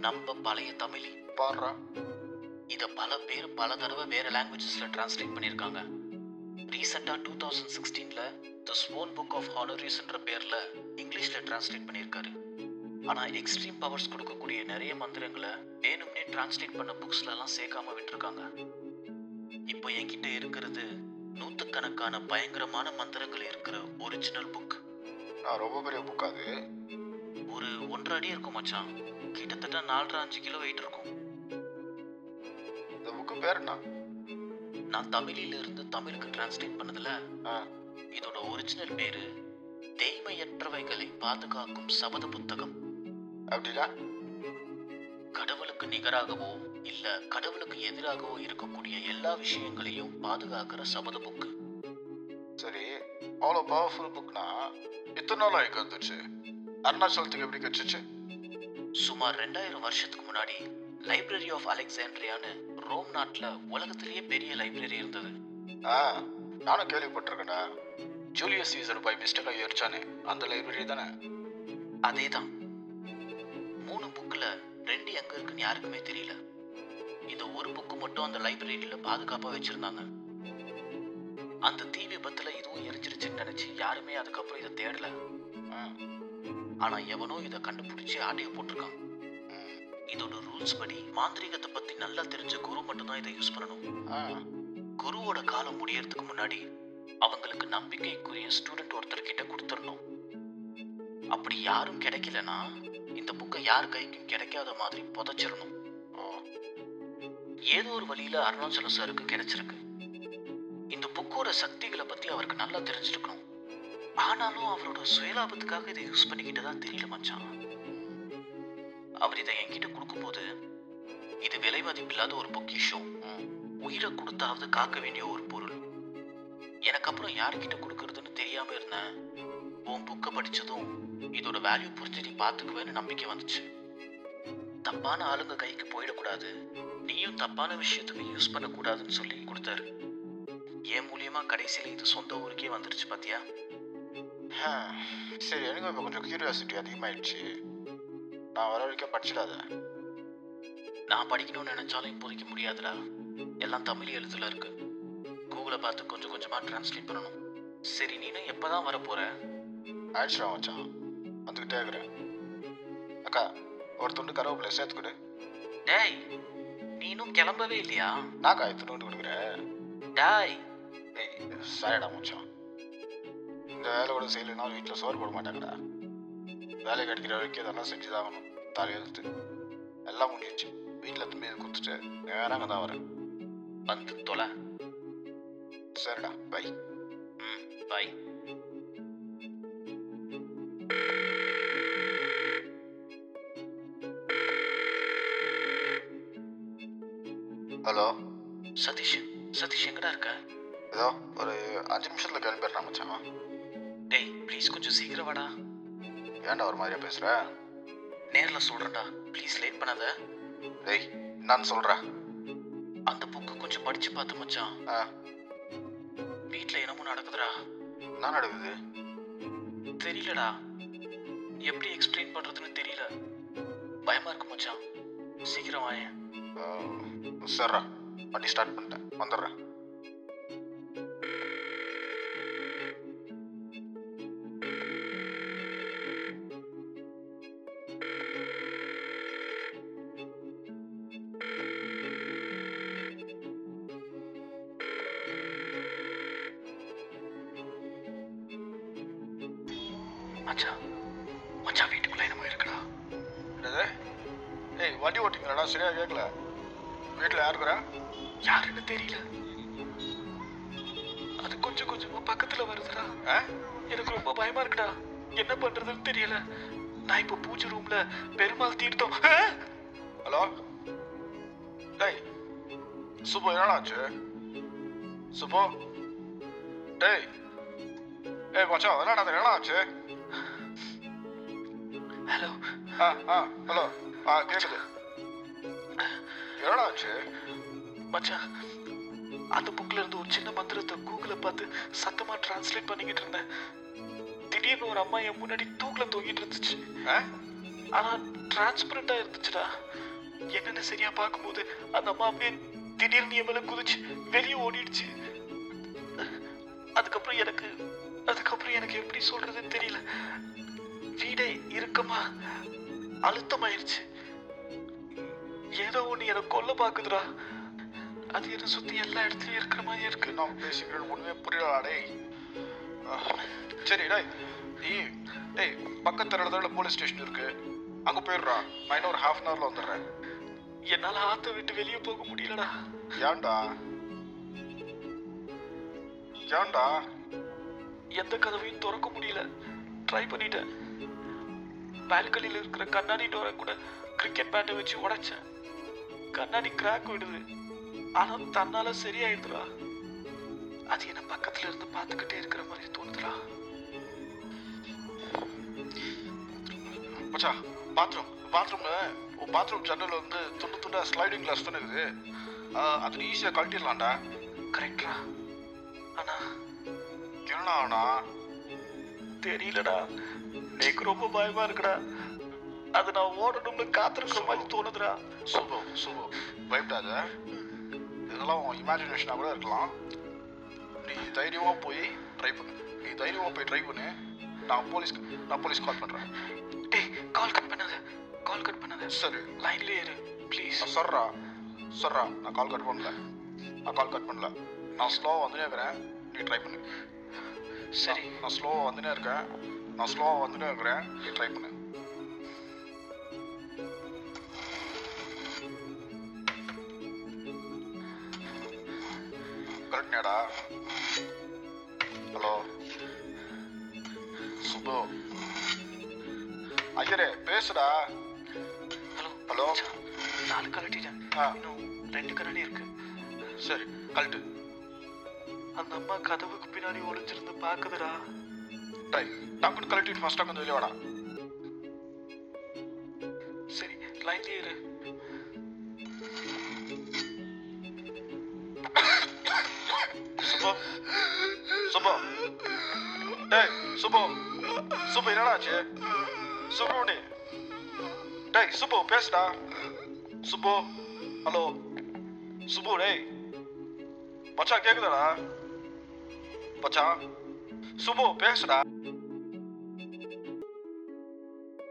நம்ம பழைய தமிழி. பாடுறா. இதை பல பேர் பல தடவை வேற லாங்குவேஜஸ்ல டிரான்ஸ்லேட் பண்ணியிருக்காங்க. ரீசெண்டாக டூ தௌசண்ட் சிக்ஸ்டீனில் த ஸ்வோன் புக் ஆஃப் ஹானரிஸ்ன்ற பேரில் இங்கிலீஷில் டிரான்ஸ்லேட் பண்ணியிருக்காரு. ஆனா எக்ஸ்ட்ரீம் பவர்ஸ் கொடுக்கக்கூடிய நிறைய மந்திரங்களை வேணும்னே டிரான்ஸ்லேட் பண்ண புக்ஸ்ல எல்லாம் சேர்க்காம விட்டுருக்காங்க. இப்போ என்கிட்ட இருக்கிறது நூத்துக்கணக்கான பயங்கரமான மந்திரங்கள் இருக்கிற ஒரிஜினல் புக் நான் ரொம்ப பெரிய புக் அது. ஒரு ஒன்றரை அடி இருக்கும் மச்சான். கிட்டத்தட்ட நாலரை அஞ்சு கிலோ வெயிட் இருக்கும். இந்த புக்கு பேர் என்ன? நான் தமிழில இருந்து தமிழுக்கு டிரான்ஸ்லேட் பண்ணதுல. இதோட ஒரிஜினல் பேரு தேய்மையற்றவைகளை பாதுகாக்கும் சபத புத்தகம். அப்படின்னா கடவுளுக்கு நிகராகவோ இல்ல கடவுளுக்கு எதிராகவோ இருக்கக்கூடிய எல்லா விஷயங்களையும் பாதுகாக்கிற சபத புக்கு. சரி அவ்வளோ பவர்ஃபுல் புக்னா இத்தனை நாள் ஆகி வந்துச்சு அருணாச்சலத்துக்கு எப்படி கிடச்சிச்சு சுமார் ரெண்டாயிரம் வருஷத்துக்கு முன்னாடி லைப்ரரி ஆஃப் அலெக்சாண்ட்ரியான்னு ரோம் நாட்டுல உலகத்திலேயே பெரிய லைப்ரரி இருந்தது. ஆ நானும் கேள்விப்பட்டிருக்கேன்டா. ஜூலியஸ் சீசர் பை மிஸ்டேக்காக எரிச்சானே அந்த லைப்ரரி தானே? அதேதான். மூணு புக்ல ரெண்டு எங்க இருக்குன்னு யாருக்குமே தெரியல. இந்த ஒரு புக்கு மட்டும் அந்த லைப்ரரியில பாதுகாப்பா வச்சிருந்தாங்க. அந்த தீ விபத்துல இதுவும் எரிஞ்சிருச்சுன்னு நினைச்சு யாருமே அதுக்கப்புறம் இதை தேடல. ஆ. ஆனா எவனோ இதை கண்டுபிடிச்சு ஆட்டைய போட்டிருக்கான். இதோட ரூல்ஸ் படி மாந்திரீகத்தை பத்தி நல்லா தெரிஞ்ச குரு மட்டும்தான் இதை யூஸ் பண்ணணும். குருவோட காலம் முடியறதுக்கு முன்னாடி அவங்களுக்கு நம்பிக்கைக்குரிய ஸ்டூடெண்ட் ஒருத்தர் கிட்ட கொடுத்துடணும். அப்படி யாரும் கிடைக்கலனா இந்த புக்கை யார் கைக்கும் கிடைக்காத மாதிரி புதைச்சிடணும். ஏதோ ஒரு வழியில அருணாச்சலம் சாருக்கு கிடைச்சிருக்கு. இந்த புக்கோட சக்திகளை பத்தி அவருக்கு நல்லா தெரிஞ்சிருக்கணும். ஆனாலும் அவரோட சுயலாபத்துக்காக இதை யூஸ் பண்ணிக்கிட்டதா தெரியல மச்சான். அவர் இதை என்கிட்ட கொடுக்கும்போது இது விலை மதிப்பில்லாத ஒரு பொக்கிஷம். உயிரை கொடுத்தாவது காக்க வேண்டிய ஒரு பொருள். எனக்கு அப்புறம் யார்கிட்ட கொடுக்கறதுன்னு தெரியாம இருந்தேன். உன் புக்கை படிச்சதும் இதோட வேல்யூ புரிஞ்சு நீ பார்த்துக்குவேன்னு நம்பிக்கை வந்துச்சு. தப்பான ஆளுங்க கைக்கு போயிடக்கூடாது. நீயும் தப்பான விஷயத்துக்கு யூஸ் பண்ணக்கூடாதுன்னு சொல்லி கொடுத்தாரு. என் மூலியமா கடைசியில் இது சொந்த ஊருக்கே வந்துருச்சு பாத்தியா? சரி எனக்கு இப்போ கொஞ்சம் கியூரியாசிட்டி அதிகமாயிடுச்சு. நான் வர வரைக்கும் படிச்சிடாத. நான் படிக்கணும்னு நினைச்சாலும் இப்போதைக்கு முடியாதுடா. எல்லாம் தமிழ் எழுத்துல இருக்கு. கூகுளை பார்த்து கொஞ்சம் கொஞ்சமா டிரான்ஸ்லேட் பண்ணணும். சரி நீனும் எப்பதான் வர போற ஆயிடுச்சுடா மச்சான். வந்துக்கிட்டே இருக்கிறேன் அக்கா ஒரு துண்டு கருவேப்பிலை சேர்த்து கொடு டேய் நீ இன்னும் கிளம்பவே இல்லையா? நான் காய் துண்டு கொடுக்குறேன் டாய். ஏய் சாரிடா மச்சான். இந்த வேலை கூட செய்யலைனாலும் வீட்டில் சோறு போட மாட்டாங்கடா. வேலை கிடைக்கிற வரைக்கும் இதெல்லாம் செஞ்சு தான் ஆகணும் தலையெழுத்து எல்லாம் முடிஞ்சிச்சு. வீட்டில் திரும்பி கொடுத்துட்டு நேராக அங்கே தான் வரேன். வந்து தொலை. சரிடா பை ம் பை ஹலோ? சதீஷ் சதீஷ் எங்கடா இருக்க? ஏதோ ஒரு அஞ்சு நிமிஷத்தில் கிளம்பிடுறேன் மச்சான். டேய் ப்ளீஸ் கொஞ்சம் சீக்கிரம் வாடா. ஏன்டா ஒரு மாதிரியா பேசுகிற நேர்ல சொல்றேன்டா. ப்ளீஸ் லேட் பண்ணாத. டேய் நான் சொல்கிறேன் அந்த புக்கு கொஞ்சம் படிச்சு பார்த்து மச்சான். ஆ. வீட்ல என்னமோ நடக்குதுடா. என்ன நடக்குது? தெரியலடா. எப்படி எக்ஸ்பிளைன் பண்றதுன்னு தெரியல. பயமா இருக்கு மச்சான். சீக்கிரம் வாயேன். சரிடா. வண்டி ஸ்டார்ட் பண்ணிட்டேன். வந்துடுறேன். மச்சான் மச்சான் வீட்டுக்குள்ள என்னமோ இருக்குடா. என்னது? ஏய் வண்டி ஓட்டிங்களா சரியா கேட்கல வீட்டில் யாருக்குறா யாருன்னு தெரியல. அது கொஞ்சம் கொஞ்சமா பக்கத்துல வருதுடா. எனக்கு ரொம்ப பயமா இருக்குடா. என்ன பண்றதுன்னு தெரியல. நான் இப்ப பூஜை ரூம்ல பெருமாள் தீர்த்தம்! ஹலோ? டேய் சுப்பு என்னடா ஆச்சு? சுப்பு? டேய். ஏய் மச்சான் என்னடா என்னடா ஆச்சு? ஆ ஆ ஹலோ. ஆ கேட்குது என்னடா ஆச்சு? மச்சான் அந்த புக்ல இருந்து ஒரு சின்ன மந்திரத்தை கூகுள பார்த்து சத்தமா டிரான்ஸ்லேட் பண்ணிக்கிட்டு இருந்தேன். திடீர்னு ஒரு அம்மா என் முன்னாடி தூக்குல தொங்கிட்டு இருந்துச்சு. ஆனா டிரான்ஸ்பரண்டா இருந்துச்சுடா. என்னன்னு சரியா பார்க்கும்போது அந்த அம்மா அப்படியே திடீர்னு என் மேல குதிச்சு வெளியே ஓடிடுச்சு. அதுக்கப்புறம் எனக்கு அதுக்கப்புறம் எனக்கு எப்படி சொல்றதுன்னு தெரியல. வீடே இறுக்கமா அழுத்தமாயிருச்சு. ஏதோ ஒண்ணு என்ன கொல்ல பாக்குதுடா. அது என்ன சுத்தி எல்லா இடத்துலயும் இருக்கிற மாதிரி இருக்கு. நான் பேசிக்கிறது ஒண்ணுமே புரியலடா டேய். சரி டேய். நீ டேய் பக்கத்து இடத்துல போலீஸ் ஸ்டேஷன் இருக்கு. அங்க போயிடுறா. நான் இன்னும் ஒரு ஹாஃப் அன் ஹவர்ல வந்துடுறேன். என்னால ஆத்த விட்டு வெளியே போக முடியலடா. ஏன்டா? ஏன்டா? எந்த கதவையும் திறக்க முடியல. ட்ரை பண்ணிட்டேன். பால்கனியில் இருக்கிற கண்ணாடி டோரை கூட கிரிக்கெட் பேட்டை வச்சு உடைச்சேன். கண்ணாடி கிராக் விடுது. ஆனா தன்னால சரியாயிடுதுடா. அது என்ன பக்கத்துல இருந்து பார்த்துக்கிட்டே இருக்கிற மாதிரி தோணுதுடா. மச்சா பாத்ரூம் பாத்ரூம்ல பாத்ரூம் ஜன்னல் வந்து துண்டு துண்டா ஸ்லைடிங் கிளாஸ் தானே இருக்குது. அது ஈஸியாக கழட்டிடலாம்டா. கரெக்டா ஆனா என்னடா ஆனா தெரியலடா. எனக்கு ரொம்ப பயமா இருக்குடா. அது நான் ஓடணும்னு காத்திருக்கிற மாதிரி தோணுதுடா. சுபு சுபு பயப்படாத. இதெல்லாம் உன் இமேஜினேஷனாக கூட இருக்கலாம். நீ தைரியமாக போய் ட்ரை பண்ணு. நீ தைரியமாக போய் ட்ரை பண்ணு. நான் போலீஸ் நான் போலீஸ் கால் பண்ணுறேன் டேய் கால் கட் பண்ணாத. கால் கட் பண்ணாத. சரி. லைன்லயே இரு ப்ளீஸ் சர்ரா சர்ரா நான் கால் கட் பண்ணல. நான் கால் கட் பண்ணல. நான் ஸ்லோவாக வந்துனே இருக்கிறேன். நீ ட்ரை பண்ணு. சரி. நான் ஸ்லோவாக வந்துனே இருக்கேன். நான் ஸ்லோவாக வந்துனே இருக்கிறேன் நீ ட்ரை பண்ணு கரெக்டா ஹலோ சுப்பு ஐயரே பேசுடா ஹலோ ஹலோ நாலு கலட்டிட்டேன் ஆ இன்னும் ரெண்டு கண்ணாடி இருக்கு சரி கழட்டு அந்த அம்மா கதவுக்கு பின்னாடி ஒளிஞ்சிருந்து பாக்குதுடா டை டக்குன்னு கழட்டிட்டு ஃபஸ்ட்டாக கொஞ்சம் வெளியே வாடா. சரி லைன்லயே இரு. சுபோ சுப்பு. டேய் சுப்பு சுப்பு என்னடா ஆச்சு? சுப்பு டேய் சுப்பு பேசுடா. சுபோ ஹலோ. சுபு டேய். மச்சான் கேக்குதாடா? மச்சான் சுப்பு பேசுடா.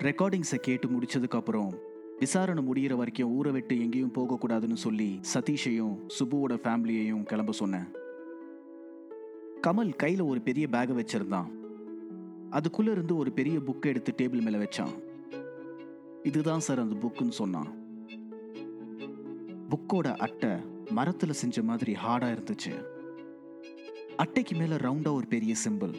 ரெக்கார்டிங்ஸை கேட்டு முடிச்சதுக்கு அப்புறம் விசாரணை முடியிற வரைக்கும் ஊரை விட்டு எங்கேயும் போகக்கூடாதுன்னு சொல்லி சதீஷையும் சுபுவோட ஃபேமிலியையும் கிளம்ப சொன்னேன். கமல் கையில் ஒரு பெரிய பேகை வச்சிருந்தான். அதுக்குள்ளே இருந்து ஒரு பெரிய புக்கை எடுத்து டேபிள் மேலே வச்சான். இதுதான் சார் அந்த புக்குன்னு சொன்னான். புக்கோட அட்டை மரத்தில் செஞ்ச மாதிரி ஹார்டாக இருந்துச்சு. அட்டைக்கு மேலே ரவுண்டாக ஒரு பெரிய சிம்பிள்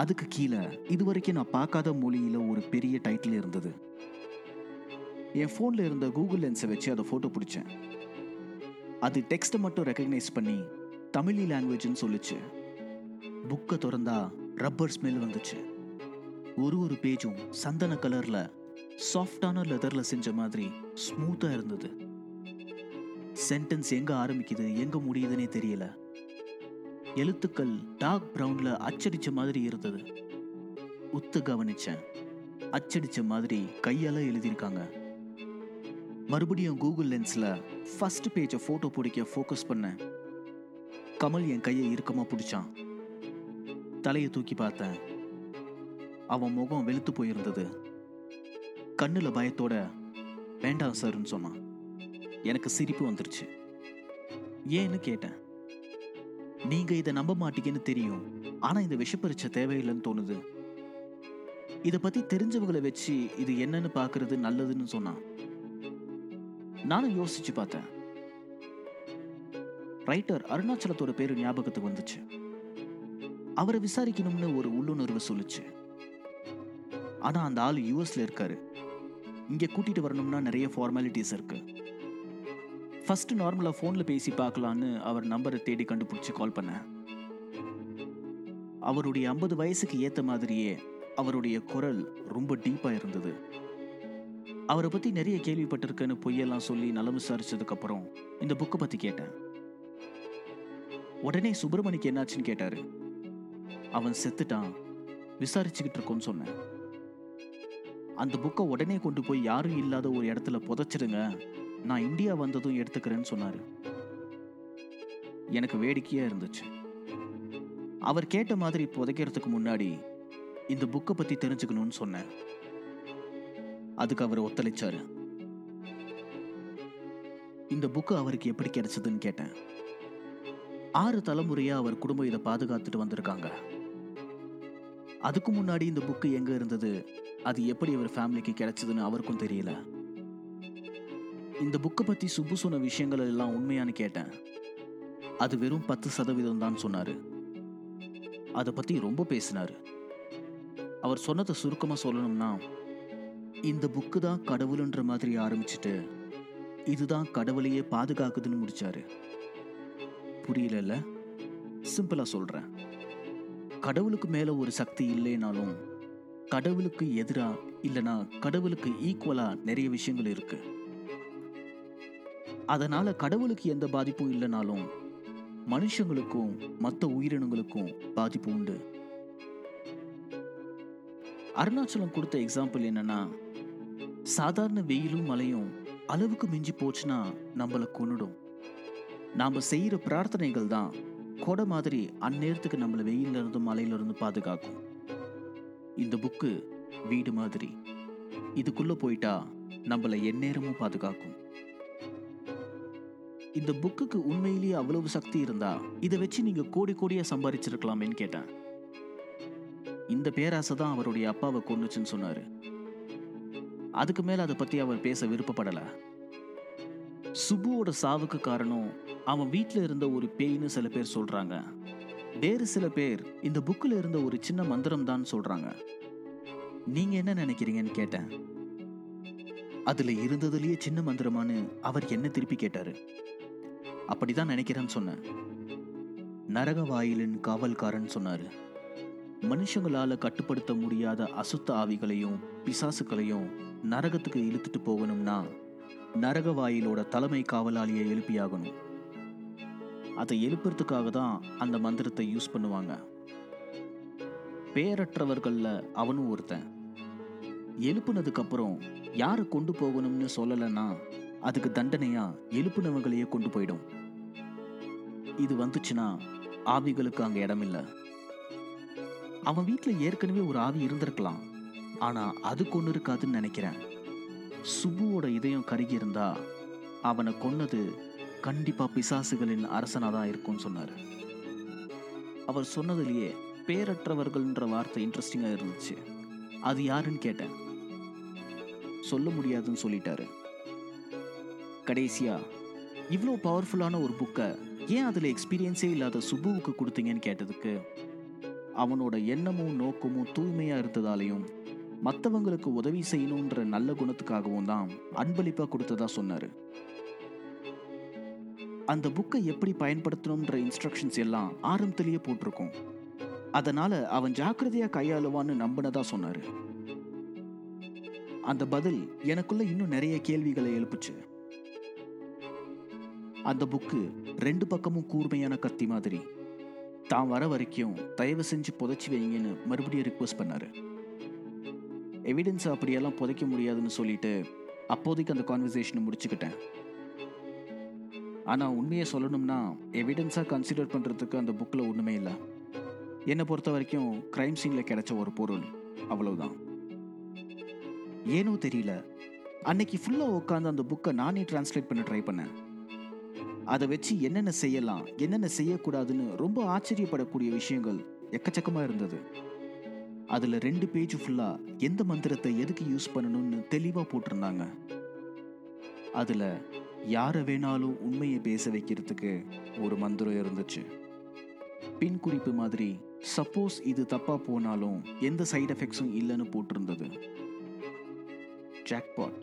அதுக்கு கீழே இதுவரைக்கும் நான் பார்க்காத மொழியில் ஒரு பெரிய டைட்டில் இருந்தது. என் ஃபோனில் இருந்த கூகுள் லென்ஸை வச்சு அதை ஃபோட்டோ பிடிச்சேன். அது டெக்ஸ்ட்டை மட்டும் ரெக்கக்னைஸ் பண்ணி தமிழி லாங்குவேஜ்னு சொல்லுச்சு. புக்கை திறந்தா ரப்பர் ஸ்மெல் வந்துச்சு. ஒரு ஒரு பேஜும் சந்தன கலரில் சாஃப்டான லெதரில் செஞ்ச மாதிரி ஸ்மூத்தாக இருந்தது. சென்டென்ஸ் எங்கே ஆரம்பிக்குது எங்கே முடியுதுன்னே தெரியல. எழுத்துக்கள் டார்க் பிரவுன்ல அச்சடிச்ச மாதிரி இருந்தது. உத்து கவனிச்சேன். அச்சடிச்ச மாதிரி கையால் எழுதியிருக்காங்க. மறுபடியும் கூகுள் லென்ஸில் ஃபர்ஸ்ட் பேஜை ஃபோட்டோ பிடிக்க ஃபோக்கஸ் பண்ணேன். கமல் என் கையை இறுக்கமாக பிடிச்சான். தலையை தூக்கி பார்த்தேன். அவன் முகம் வெளுத்து போயிருந்தது. கண்ணில் பயத்தோட வேண்டாம் சார்னு சொன்னான். எனக்கு சிரிப்பு வந்துருச்சு. ஏன்னு கேட்டேன். நீங்க இதை நம்ப மாட்டீங்கன்னு தெரியும். ஆனா இந்த விஷப்பரிச்சை தேவையில்லைன்னு தோணுது. இத பத்தி தெரிஞ்சவங்களை வச்சு இது என்னன்னு பாக்குறது நல்லதுன்னு சொன்னான் நானும் யோசிச்சு பார்த்தேன். ரைட்டர் அருணாச்சலத்தோட பேரு ஞாபகத்துக்கு வந்துச்சு. அவரை விசாரிக்கணும்னு ஒரு உள்ளுணர்வு சொல்லுச்சு. ஆனா அந்த ஆள் யூஎஸ்ல இருக்காரு. இங்க கூட்டிட்டு வரணும்னா நிறைய ஃபார்மாலிட்டிஸ் இருக்கு. ஃபர்ஸ்ட் நார்மலாக ஃபோனில் பேசி பார்க்கலான்னு அவர் நம்பரை தேடி கண்டுபிடிச்சி கால் பண்ணேன். அவருடைய ஐம்பது வயசுக்கு ஏற்ற மாதிரியே அவருடைய குரல் ரொம்ப டீப்பாக இருந்தது. அவரை பற்றி நிறைய கேள்விப்பட்டிருக்கேன்னு பொய்யெல்லாம் சொல்லி நலம் விசாரிச்சதுக்கப்புறம் இந்த புக்கை பற்றி கேட்டேன். உடனே சுப்பிரமணிக்கு என்னாச்சுன்னு கேட்டாரு. அவன் செத்துட்டான். விசாரிச்சுக்கிட்டு இருக்கோன்னு சொன்னேன். அந்த புக்கை உடனே கொண்டு போய் யாரும் இல்லாத ஒரு இடத்துல புதைச்சிடுங்க. நான் இந்தியா வந்ததும் எடுத்துக்கிறேன்னு சொன்னாரு. எனக்கு வேடிக்கையா இருந்துச்சு. அவர் கேட்ட மாதிரி புதைக்கிறதுக்கு முன்னாடி இந்த புக்கை பத்தி தெரிஞ்சுக்கணும்னு சொன்னேன் அதுக்கு அவர் ஒத்துழைச்சாரு. இந்த புக்கு அவருக்கு எப்படி கிடைச்சதுன்னு கேட்டேன். ஆறு தலைமுறையா அவர் குடும்பம் இதை பாதுகாத்துட்டு வந்திருக்காங்க. அதுக்கு முன்னாடி இந்த புக்கு எங்க இருந்தது? அது எப்படி அவர் ஃபேமிலிக்கு கிடைச்சதுன்னு அவருக்கும் தெரியல. இந்த புக்கை பற்றி சுப்பு சொன்ன விஷயங்கள் எல்லாம் உண்மையானு கேட்டேன். அது வெறும் பத்து சதவீதம் தான் சொன்னார். அதை பற்றி ரொம்ப பேசினார். அவர் சொன்னதை சுருக்கமாக சொல்லணும்னா இந்த புக்கு தான் கடவுளுன்ற மாதிரி ஆரம்பிச்சுட்டு இதுதான் கடவுளையே பாதுகாக்குதுன்னு முடிச்சாரு. புரியலல்ல? சிம்பிளாக சொல்கிறேன் கடவுளுக்கு மேலே ஒரு சக்தி இல்லைனாலும் கடவுளுக்கு எதிராக இல்லைனா கடவுளுக்கு ஈக்குவலாக நிறைய விஷயங்கள் இருக்குது அதனால கடவுளுக்கு எந்த பாதிப்பும் இல்லைனாலும் மனுஷங்களுக்கும் மற்ற உயிரினங்களுக்கும் பாதிப்பு உண்டு. அருணாச்சலம் கொடுத்த எக்ஸாம்பிள் என்னன்னா சாதாரண வெயிலும் மழையும் அளவுக்கு மிஞ்சி போச்சுன்னா நம்மளை கொன்னுடும். நாம் செய்கிற பிரார்த்தனைகள் தான் கொடை மாதிரி அந்நேரத்துக்கு நம்மளை வெயில்ல இருந்து மழையில இருந்து பாதுகாக்கும். இந்த புக்கு வீடு மாதிரி. இதுக்குள்ளே போயிட்டா நம்மளை எந்நேரமும் பாதுகாக்கும். இந்த புக்குக்கு உண்மையிலேயே அவ்வளவு சக்தி இருந்தா இதை வச்சு நீங்க கோடி கோடியா சம்பாதிச்சிருக்கலாமேன்னு கேட்டேன். இந்த பேராசை தான் அவருடைய அப்பாவை கொண்டுச்சுன்னு சொன்னாரு. அதுக்கு மேல அதை பத்தி அவர் பேச விருப்பப்படல. சுபுவோட சாவுக்கு காரணம் அவன் வீட்டில் இருந்த ஒரு பேய்னு சில பேர் சொல்றாங்க. வேறு சில பேர் இந்த புக்கில் இருந்த ஒரு சின்ன மந்திரம் தான் சொல்றாங்க. நீங்க என்ன நினைக்கிறீங்கன்னு கேட்டேன். அதுல இருந்ததுலயே சின்ன மந்திரமான்னு அவர் என்ன திருப்பி கேட்டாரு? அப்படிதான் நினைக்கிறேன்னு சொன்னேன். நரக வாயிலின் காவல்காரன் சொன்னாரு. மனுஷங்களால கட்டுப்படுத்த முடியாத அசுத்த ஆவிகளையும் பிசாசுக்களையும் நரகத்துக்கு இழுத்துட்டு போகணும்னா நரக வாயிலோட தலைமை காவலாளியை எழுப்பியாகணும். அதை எழுப்புறதுக்காக தான் அந்த மந்திரத்தை யூஸ் பண்ணுவாங்க. பேரற்றவர்களில் அவனும் ஒருத்தன். எழுப்புனதுக்கப்புறம் யாரை கொண்டு போகணும்னு சொல்லலைன்னா அதுக்கு தண்டனையாக எழுப்புனவங்களையே கொண்டு போயிடும். இது வந்துச்சுன்னா ஆவிகளுக்கு அங்க இடம் இல்ல அவன் வீட்டில் ஏற்கனவே ஒரு ஆவி இருந்திருக்கலாம். ஆனா அதுக்கு ஒன்று இருக்காதுன்னு நினைக்கிறேன். சுப்புவோட இதயம் கருகி இருந்தா அவனை கொன்னது கண்டிப்பா பிசாசுகளின் அரசனாக தான் இருக்கும்னு சொன்னாரு. அவர் சொன்னதுலேயே பேரற்றவர்கள்ன்ற வார்த்தை இன்ட்ரெஸ்டிங்கா இருந்துச்சு. அது யாருன்னு கேட்டேன். சொல்ல முடியாதுன்னு சொல்லிட்டாரு. கடைசியா இவ்வளோ பவர்ஃபுல்லான ஒரு புக்கை ஏன் அதில் எக்ஸ்பீரியன்ஸே இல்லாத சுபுவுக்கு கொடுத்தீங்கன்னு கேட்டதுக்கு அவனோட எண்ணமும் நோக்கமும் தூய்மையாக இருந்ததாலையும் மற்றவங்களுக்கு உதவி செய்யணுன்ற நல்ல குணத்துக்காகவும் தான் அன்பளிப்பாக கொடுத்ததா சொன்னார். அந்த புக்கை எப்படி பயன்படுத்தணுன்ற இன்ஸ்ட்ரக்ஷன்ஸ் எல்லாம் ஆரம்பத்திலேயே போட்டிருக்கோம். அதனால அவன் ஜாக்கிரதையாக கையாளுவான்னு நம்பினதா சொன்னார். அந்த பதில் எனக்குள்ள இன்னும் நிறைய கேள்விகளை எழுப்புச்சு. அந்த புக்கு ரெண்டு பக்கமும் கூர்மையான கத்தி மாதிரி. தான் வர வரைக்கும் தயவு செஞ்சு புதைச்சி வைங்கன்னு மறுபடியும் ரிக்வஸ்ட் பண்ணார். எவிடன்ஸ் அப்படியெல்லாம் புதைக்க முடியாதுன்னு சொல்லிட்டு அப்போதைக்கு அந்த கான்வர்சேஷனை முடிச்சுக்கிட்டேன். ஆனால் உண்மையை சொல்லணும்னா எவிடன்ஸாக கன்சிடர் பண்ணுறதுக்கு அந்த புக்கில் ஒன்றுமே இல்லை. என்னை பொறுத்த வரைக்கும் க்ரைம் சீனில் கிடைச்ச ஒரு பொருள் அவ்வளவுதான். ஏனோ தெரியல அன்னைக்கு ஃபுல்லாக உட்காந்து அந்த புக்கை நானே டிரான்ஸ்லேட் பண்ண ட்ரை பண்ணேன். அதை வச்சு என்னென்ன செய்யலாம் என்னென்ன செய்யக்கூடாதுன்னு ரொம்ப ஆச்சரியப்படக்கூடிய விஷயங்கள் எக்கச்சக்கமாக இருந்தது. அதில் ரெண்டு பேஜ் ஃபுல்லாக எந்த மந்திரத்தை எதுக்கு யூஸ் பண்ணணும்னு தெளிவாக போட்டிருந்தாங்க. அதில் யாரை வேணாலும் உண்மையை பேச வைக்கிறதுக்கு ஒரு மந்திரம் இருந்துச்சு. பின் குறிப்பு மாதிரி சப்போஸ் இது தப்பாக போனாலும் எந்த சைடு எஃபெக்ட்ஸும் இல்லைன்னு போட்டிருந்தது. ஜாக்பாட்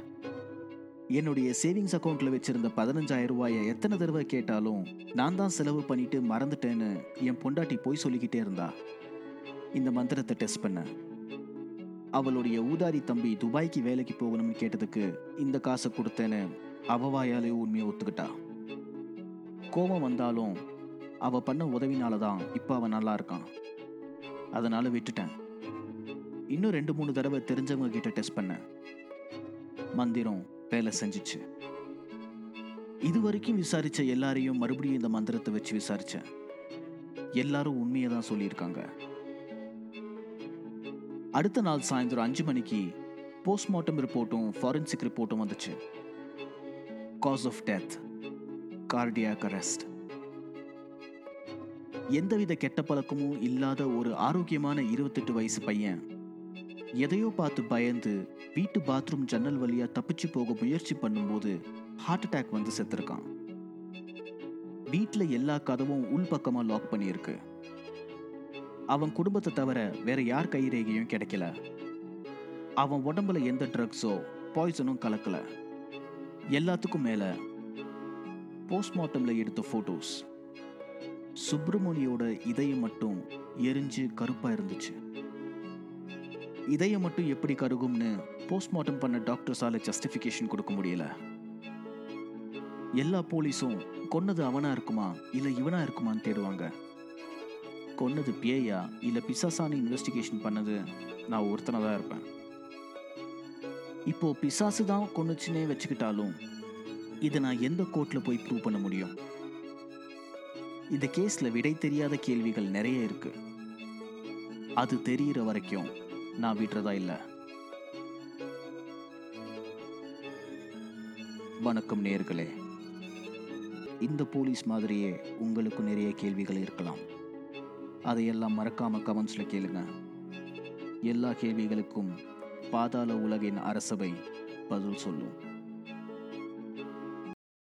என்னுடைய சேவிங்ஸ் அக்கௌண்ட்ல வச்சிருந்த பதினஞ்சாயிரம் ரூபாயை எத்தனை தடவை கேட்டாலும் நான் தான் செலவு பண்ணிட்டு மறந்துட்டேன்னு என் பொண்டாட்டி போய் சொல்லிக்கிட்டே இருந்தா. இந்த மந்திரத்தை டெஸ்ட் பண்ண. அவளுடைய ஊதாரி தம்பி துபாய்க்கு வேலைக்கு போகணும்னு கேட்டதுக்கு இந்த காசை கொடுத்தேன்னு அவவாயாலே உண்மையை ஒத்துக்கிட்டா. கோபம் வந்தாலும் அவ பண்ண உதவினால தான் இப்போ அவன் நல்லா இருக்கான். அதனால விட்டுட்டேன். இன்னும் ரெண்டு மூணு தடவை தெரிஞ்சவங்க கிட்ட டெஸ்ட் பண்ணேன் மந்திரம் வேலை செஞ்சிச்சு. இது வரைக்கும் விசாரிச்ச எல்லாரையும் மறுபடியும் இந்த மந்திரத்தை வச்சு விசாரிச்சேன். எல்லாரும் உண்மையை தான் சொல்லியிருக்காங்க. அடுத்த நாள் சாயந்தரம் அஞ்சு மணிக்கு போஸ்ட்மார்ட்டம் ரிப்போர்ட்டும் ஃபாரன்சிக் ரிப்போர்ட்டும் வந்துச்சு. Cause of death cardiac arrest எந்தவித கெட்ட பழக்கமும் இல்லாத ஒரு ஆரோக்கியமான இருபத்தெட்டு வயசு பையன் எதையோ பார்த்து பயந்து வீட்டு பாத்ரூம் ஜன்னல் வழியா தப்பிச்சு போக முயற்சி பண்ணும்போது ஹார்ட் அட்டாக் வந்து செத்துருக்கான். வீட்டில் எல்லா கதவும் உள்பக்கமாக லாக் பண்ணியிருக்கு. அவன் குடும்பத்தை தவிர வேற யார் கைரேகையும் கிடைக்கல. அவன் உடம்புல எந்த ட்ரக்ஸோ பாய்சனும் கலக்கல. எல்லாத்துக்கும் மேல போஸ்ட்மார்ட்டம்ல எடுத்த போட்டோஸ் சுப்பிரமணியோட இதயம் மட்டும் எரிஞ்சு கருப்பா இருந்துச்சு. இதயம் மட்டும் எப்படி கருகும்னு போஸ்ட்மார்ட்டம் பண்ண டாக்டர்ஸால ஜஸ்டிஃபிகேஷன் கொடுக்க முடியல. எல்லா போலீஸும் கொன்னது அவனா இருக்குமா? இல்லை இவனா இருக்குமான்னு தேடுவாங்க. கொன்னது பேயா? இல்லை பிசாசான்னு இன்வெஸ்டிகேஷன் பண்ணது நான் ஒருத்தனை தான் இருப்பேன். இப்போ பிசாசு தான் கொன்னுச்சுன்னே வச்சுக்கிட்டாலும் இதை நான் எந்த கோர்ட்டில் போய் ப்ரூவ் பண்ண முடியும்? இந்த கேஸில் விடை தெரியாத கேள்விகள் நிறைய இருக்கு. அது தெரியிற வரைக்கும் நான் விடுறதா இல்லை. வணக்கம் நேர்களே. இந்த போலீஸ் மாதிரியே உங்களுக்கு நிறைய கேள்விகள் இருக்கலாம். அதையெல்லாம் மறக்காம கமெண்ட்ஸில் கேளுங்க. எல்லா கேள்விகளுக்கும் பாதாள உலகின் அரசவை பதில் சொல்லும்.